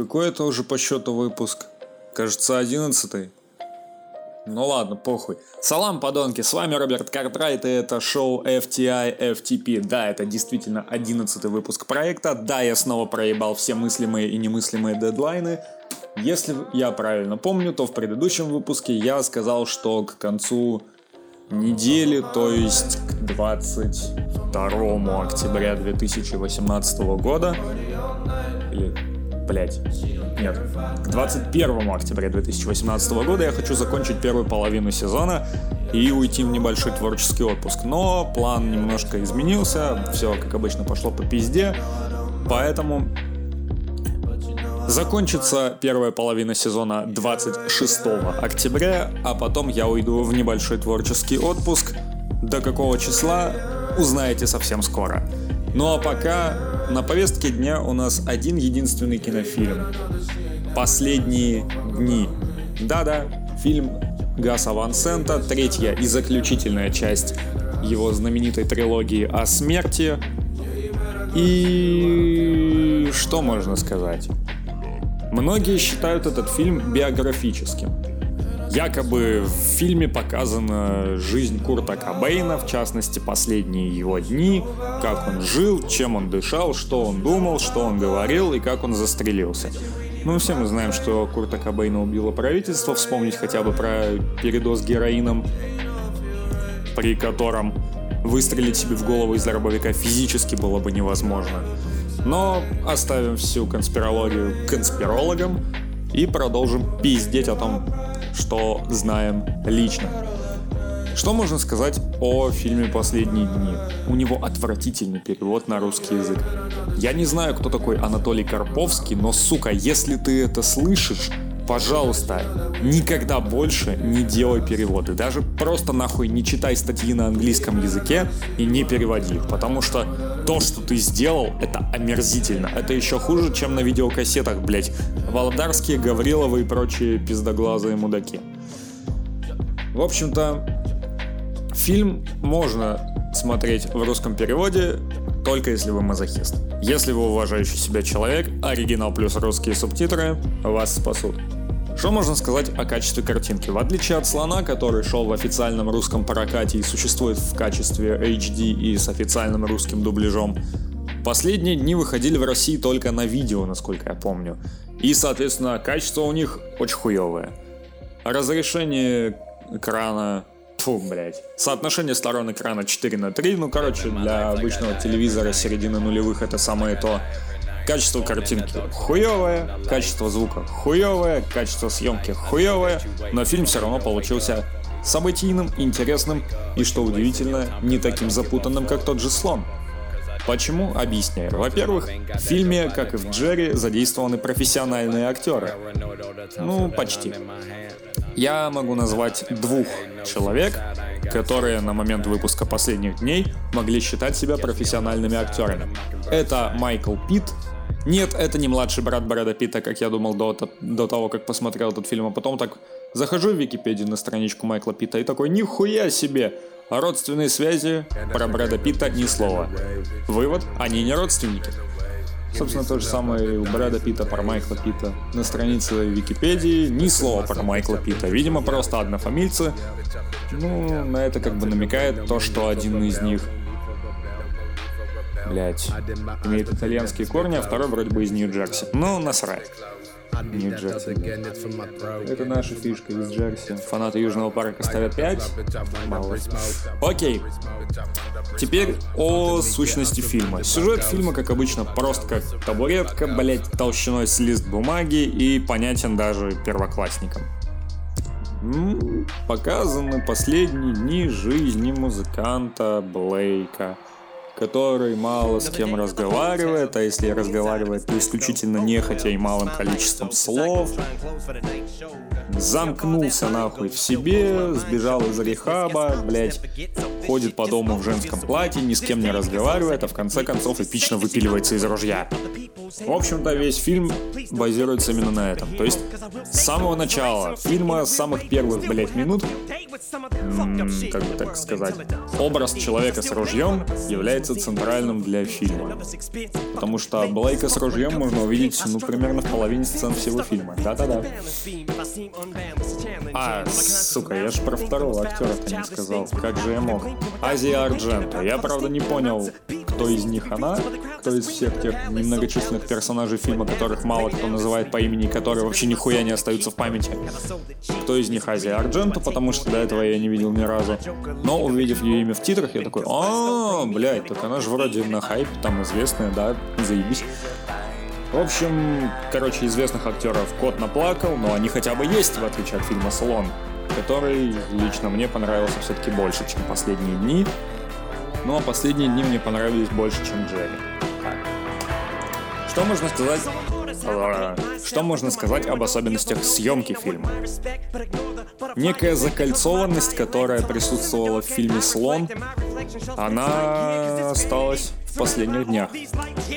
Какой это уже по счету выпуск? Кажется, одиннадцатый. Ну ладно, похуй. Салам, подонки, с вами Роберт Картрайт, и это шоу FTI FTP. Да, это действительно одиннадцатый выпуск проекта. Да, я снова проебал все мыслимые и немыслимые дедлайны. Если я правильно помню, то в предыдущем выпуске я сказал, что к концу недели, то есть к 22 октября 2018 года, или, блять, нет, к 21 октября 2018 года я хочу закончить первую половину сезона и уйти в небольшой творческий отпуск. Но план немножко изменился, все как обычно пошло по пизде, поэтому Закончится первая половина сезона 26 октября, а потом я уйду в небольшой творческий отпуск. До какого числа узнаете совсем скоро. Ну а пока на повестке дня у нас один единственный кинофильм. «Последние дни». Да-да, фильм Гаса Ван Сента, третья и заключительная часть его знаменитой трилогии о смерти. И что можно сказать? Многие считают этот фильм биографическим. Якобы в фильме показана жизнь Курта Кобейна, в частности, последние его дни, как он жил, чем он дышал, что он думал, что он говорил и как он застрелился. Ну, все мы знаем, что Курта Кобейна убило правительство, вспомнить хотя бы про передоз героином, при котором выстрелить себе в голову из дробовика физически было бы невозможно. Но оставим всю конспирологию конспирологам и продолжим пиздеть о том, что знаем лично. Что можно сказать о фильме «Последние дни»? У него отвратительный перевод на русский язык. Я не знаю, кто такой Анатолий Карповский, но, сука, если ты это слышишь, пожалуйста, никогда больше не делай переводы. Даже просто нахуй не читай статьи на английском языке и не переводи их, потому что то, что ты сделал, это омерзительно. Это еще хуже, чем на видеокассетах, блять. Володарские, Гавриловы и прочие пиздоглазые мудаки. В общем-то, фильм можно смотреть в русском переводе, только если вы мазохист. Если вы уважающий себя человек, оригинал плюс русские субтитры вас спасут. Что можно сказать о качестве картинки? В отличие от слона, который шел в официальном русском прокате и существует в качестве HD и с официальным русским дубляжом, последние дни выходили в России только на видео, насколько я помню. И, соответственно, качество у них очень хуевое. Разрешение экрана Фу, блять. Соотношение сторон экрана 4 на 3. Ну, короче, для обычного телевизора середины нулевых это самое то. Качество картинки хуевое, качество звука хуевое, качество съемки хуевое, но фильм все равно получился событийным, интересным и, что удивительно, не таким запутанным, как тот же слон. Почему? Объясняю. Во-первых, в фильме, как и в Джерри, задействованы профессиональные актеры. Ну, почти. Я могу назвать двух человек, которые на момент выпуска последних дней могли считать себя профессиональными актерами. Это Майкл Питт нет, это не младший брат Брэда Питта, как я думал до, до того, как посмотрел этот фильм. А потом так захожу в Википедию на страничку Майкла Питта и такой, нихуя себе! О родственной связи про Брэда Питта ни слова. Вывод, они не родственники. Собственно, то же самое у Брэда Питта про Майкла Питта. На странице Википедии ни слова про Майкла Питта. Видимо, просто однофамильцы. Ну, на это как бы намекает то, что один из них блядь, имеет итальянские корни, а второй вроде бы из Нью-Джерси. Ну, насрать. Нью-Джерси. Это наша фишка из Джерси. Фанаты Южного парка ставят 5. Мало. Окей. Теперь о сущности фильма. Сюжет фильма, как обычно, просто как табуретка, блять, толщиной с лист бумаги и понятен даже первоклассникам. Показаны последние дни жизни музыканта Блейка – который мало с кем разговаривает, а если разговаривает, то исключительно нехотя и малым количеством слов. Замкнулся нахуй в себе, сбежал из рехаба, блять, ходит по дому в женском платье, ни с кем не разговаривает, а в конце концов эпично выпиливается из ружья. В общем-то, весь фильм базируется именно на этом. То есть, с самого начала фильма, с самых первых, блять, минут, как бы так сказать, образ человека с ружьем является центральным для фильма. Потому что Блейка с ружьем можно увидеть, ну, примерно в половине сцен всего фильма. Да-да-да. А, сука, я же про второго актера-то не сказал. Как же я мог? Азия Арджента. Я, правда, не понял, кто из них она, кто из всех тех немногочисленных персонажей фильма, которых мало кто называет по имени, которые вообще нихуя не остаются в памяти. Кто из них Азия Арджента, потому что до этого я не видел ни разу. Но увидев ее имя в титрах, я такой, а, блядь, так она же вроде на хайпе, там известная, да, заебись. В общем, короче, известных актеров кот наплакал, но они хотя бы есть, в отличие от фильма «Слон», который лично мне понравился все-таки больше, чем «Последние дни». Ну а «Последние дни» мне понравились больше, чем «Джерри». Что можно сказать что можно сказать об особенностях съемки фильма? Некая закольцованность, которая присутствовала в фильме «Слон», она осталась в последних днях.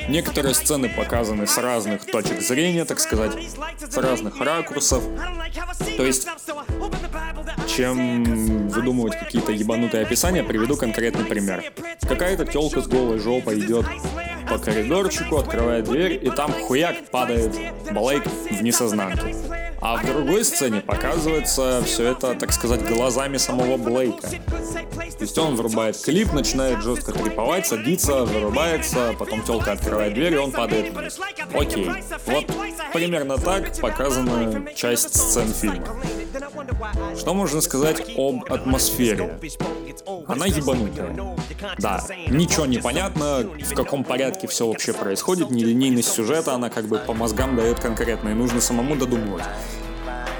Некоторые сцены показаны с разных точек зрения, так сказать, с разных ракурсов. То есть, чем выдумывать какие-то ебанутые описания, приведу конкретный пример. Какая-то телка с голой жопой идет по коридорчику, открывает дверь, и там хуяк падает Блейк в несознанке. А в другой сцене показывается все это, так сказать, глазами самого Блейка. То есть он врубает клип, начинает жестко триповать, садится, вырубается, потом телка открывает дверь, и он падает вниз. Окей. Вот примерно так показана часть сцен фильма. Что можно сказать об атмосфере? Она ебанутая. Да, ничего не понятно, в каком порядке все вообще происходит, нелинейность сюжета, она как бы по мозгам дает конкретно, и нужно самому додумывать.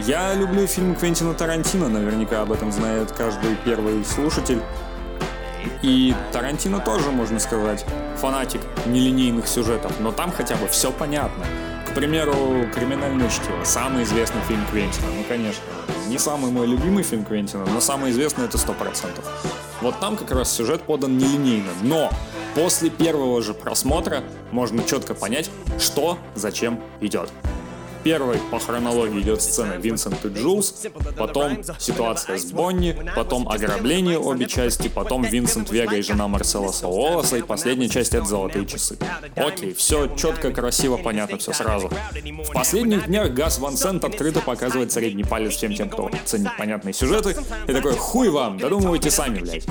Я люблю фильм Квентина Тарантино, наверняка об этом знает каждый первый слушатель. И Тарантино тоже, можно сказать, фанатик нелинейных сюжетов, но там хотя бы все понятно. К примеру, «Криминальное чтиво» — самый известный фильм Квентина. Ну, конечно, не самый мой любимый фильм Квентина, но самый известный — это 100%. Вот там как раз сюжет подан нелинейно, но после первого же просмотра можно четко понять, что зачем идет. Первой по хронологии идет сцена Винсент и Джулс, потом ситуация с Бонни, потом ограбление обе части, потом Винсент Вега и жена Марсела Уоллеса, и последняя часть это «Золотые часы». Окей, все четко, красиво, понятно, все сразу. В последних днях Газ Ван Сент открыто показывает средний палец всем тем, кто ценит понятные сюжеты, и такой «Хуй вам, додумывайте сами, блядь».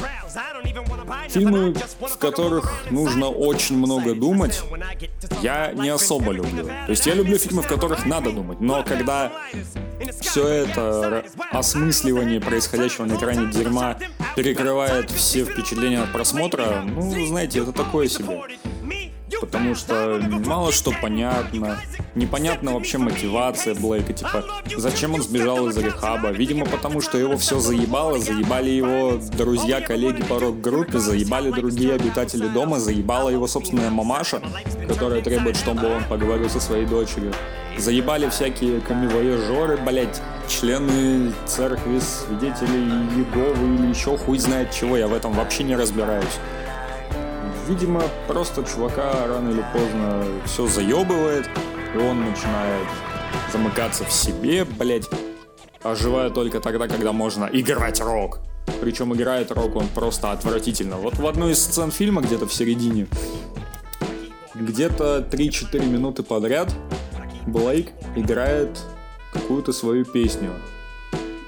Фильмы, в которых нужно очень много думать, я не особо люблю. То есть я люблю фильмы, в которых надо думать, но когда все это осмысливание происходящего на экране дерьма перекрывает все впечатления от просмотра, ну, знаете, это такое себе потому что мало что понятно. Непонятна вообще мотивация Блейка, типа, зачем он сбежал из рехаба. Видимо, потому что его все заебало, заебали его друзья, коллеги по рок-группе, заебали другие обитатели дома, заебала его собственная мамаша, которая требует, чтобы он поговорил со своей дочерью. Заебали всякие камевоежоры, блять, члены церкви, свидетели Иеговы или еще хуй знает чего, я в этом вообще не разбираюсь. Видимо, просто чувака рано или поздно все заебывает, и он начинает замыкаться в себе, блять, оживая только тогда, когда можно играть рок. Причем играет рок он просто отвратительно. Вот в одной из сцен фильма, где-то в середине, где-то 3-4 минуты подряд Блейк играет какую-то свою песню.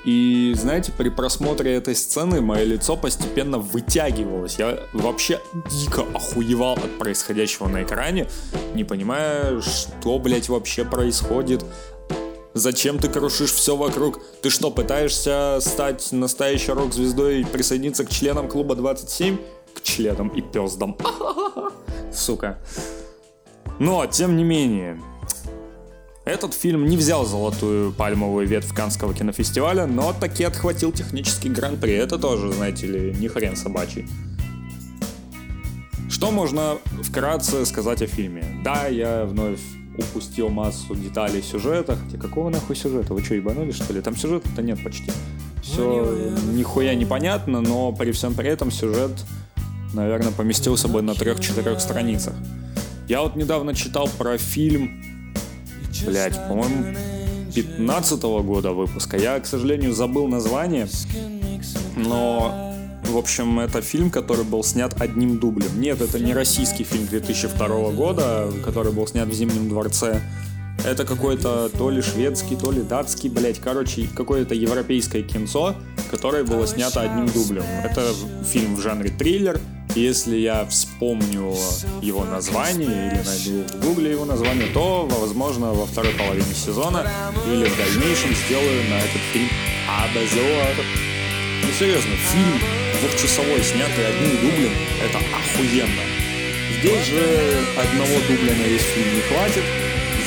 И, знаете, при просмотре этой сцены мое лицо постепенно вытягивалось. Я вообще дико охуевал от происходящего на экране, не понимая, что, блядь, вообще происходит. Зачем ты крушишь все вокруг? Ты что, пытаешься стать настоящей рок-звездой и присоединиться к членам клуба 27? К членам и пездам. Сука. Но, тем не менее, этот фильм не взял золотую пальмовую ветвь Канского кинофестиваля, но таки отхватил технический гран-при. Это тоже, знаете ли, не хрен собачий. Что можно вкратце сказать о фильме? Да, я вновь упустил массу деталей сюжета. Хотя какого нахуй сюжета? Вы что, ебанули что ли? Там сюжета-то нет почти. Все нихуя непонятно, но при всем при этом сюжет, наверное, поместился бы на трех-четырех страницах. Я вот недавно читал про фильм, блять, по-моему, 15 года выпуска. Я, к сожалению, забыл название, но в общем, это фильм, который был снят одним дублем. Нет, это не российский фильм 2002 года, который был снят в Зимнем дворце. Это какой-то то ли шведский, то ли датский, блять, короче, какое-то европейское кинцо, которое было снято одним дублем. Это фильм в жанре триллер. Если я вспомню его название или найду в гугле его название, то, возможно, во второй половине сезона или в дальнейшем сделаю на этот фильм обзор. Ну серьезно, фильм двухчасовой, снятый одним дублем, это охуенно. Здесь же одного дубля на весь фильм не хватит,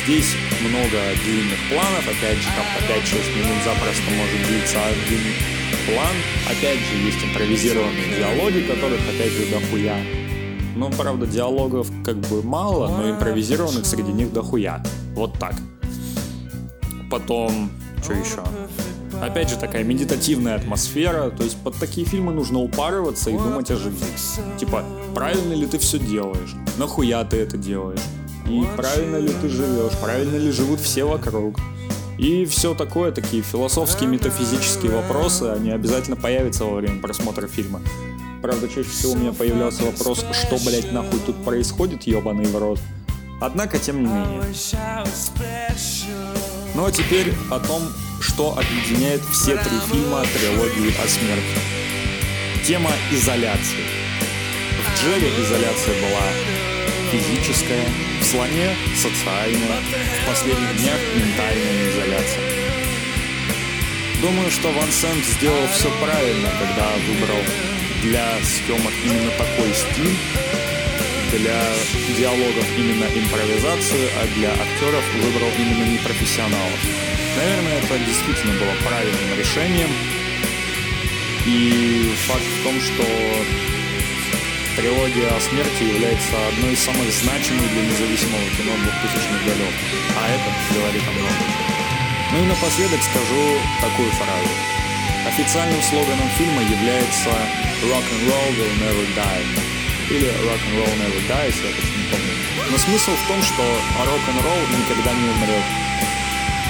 Здесь много длинных планов, опять же, там по 5-6 минут запросто может длиться один план. Опять же, есть импровизированные диалоги, которых, опять же, дохуя. Но, правда, диалогов как бы мало, но импровизированных среди них дохуя. Вот так. Потом, что еще? Опять же, такая медитативная атмосфера. То есть под такие фильмы нужно упарываться и думать о жизни. Типа, правильно ли ты все делаешь? Нахуя ты это делаешь? И правильно ли ты живешь? Правильно ли живут все вокруг? И все такое, такие философские, метафизические вопросы, они обязательно появятся во время просмотра фильма. Правда, чаще всего у меня появлялся вопрос, что, блять, нахуй тут происходит, ебаный в рот. Однако, тем не менее. Ну а теперь о том, что объединяет все три фильма трилогии о смерти. Тема изоляции. В Джере изоляция была физическая, в слоне социальная, в последних днях ментальная изоляция. Думаю, что Ван Сент сделал все правильно, когда выбрал для съемок именно такой стиль, для диалогов именно импровизацию, а для актеров выбрал именно непрофессионалов. Наверное, это действительно было правильным решением. И факт в том, что трилогия о смерти является одной из самых значимых для независимого кино 2000-х годов. А это говорит о многом. Ну и напоследок скажу такую фразу. Официальным слоганом фильма является «Rock and roll will never die» или рок-н-ролл never dies, я точно не помню. Но смысл в том, что рок-н-ролл никогда не умрет.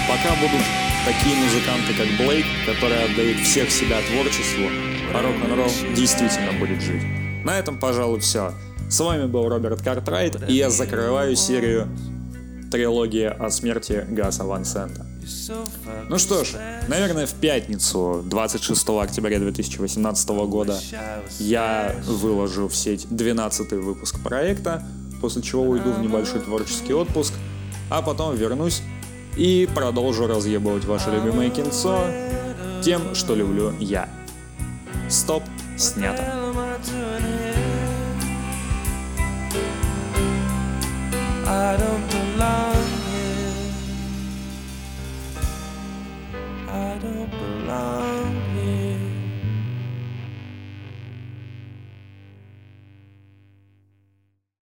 Пока будут такие музыканты, как Блейк, которые отдают всех себя творчеству, а рок-н-ролл действительно будет жить. На этом, пожалуй, все. С вами был Роберт Картрайт, и я закрываю серию трилогия о смерти Гаса Ван Сента. Ну что ж, наверное, в пятницу, 26 октября 2018 года, я выложу в сеть 12 выпуск проекта, после чего уйду в небольшой творческий отпуск, а потом вернусь и продолжу разъебывать ваше любимое кинцо тем, что люблю я. Стоп, снято. I don't belong here. I don't belong.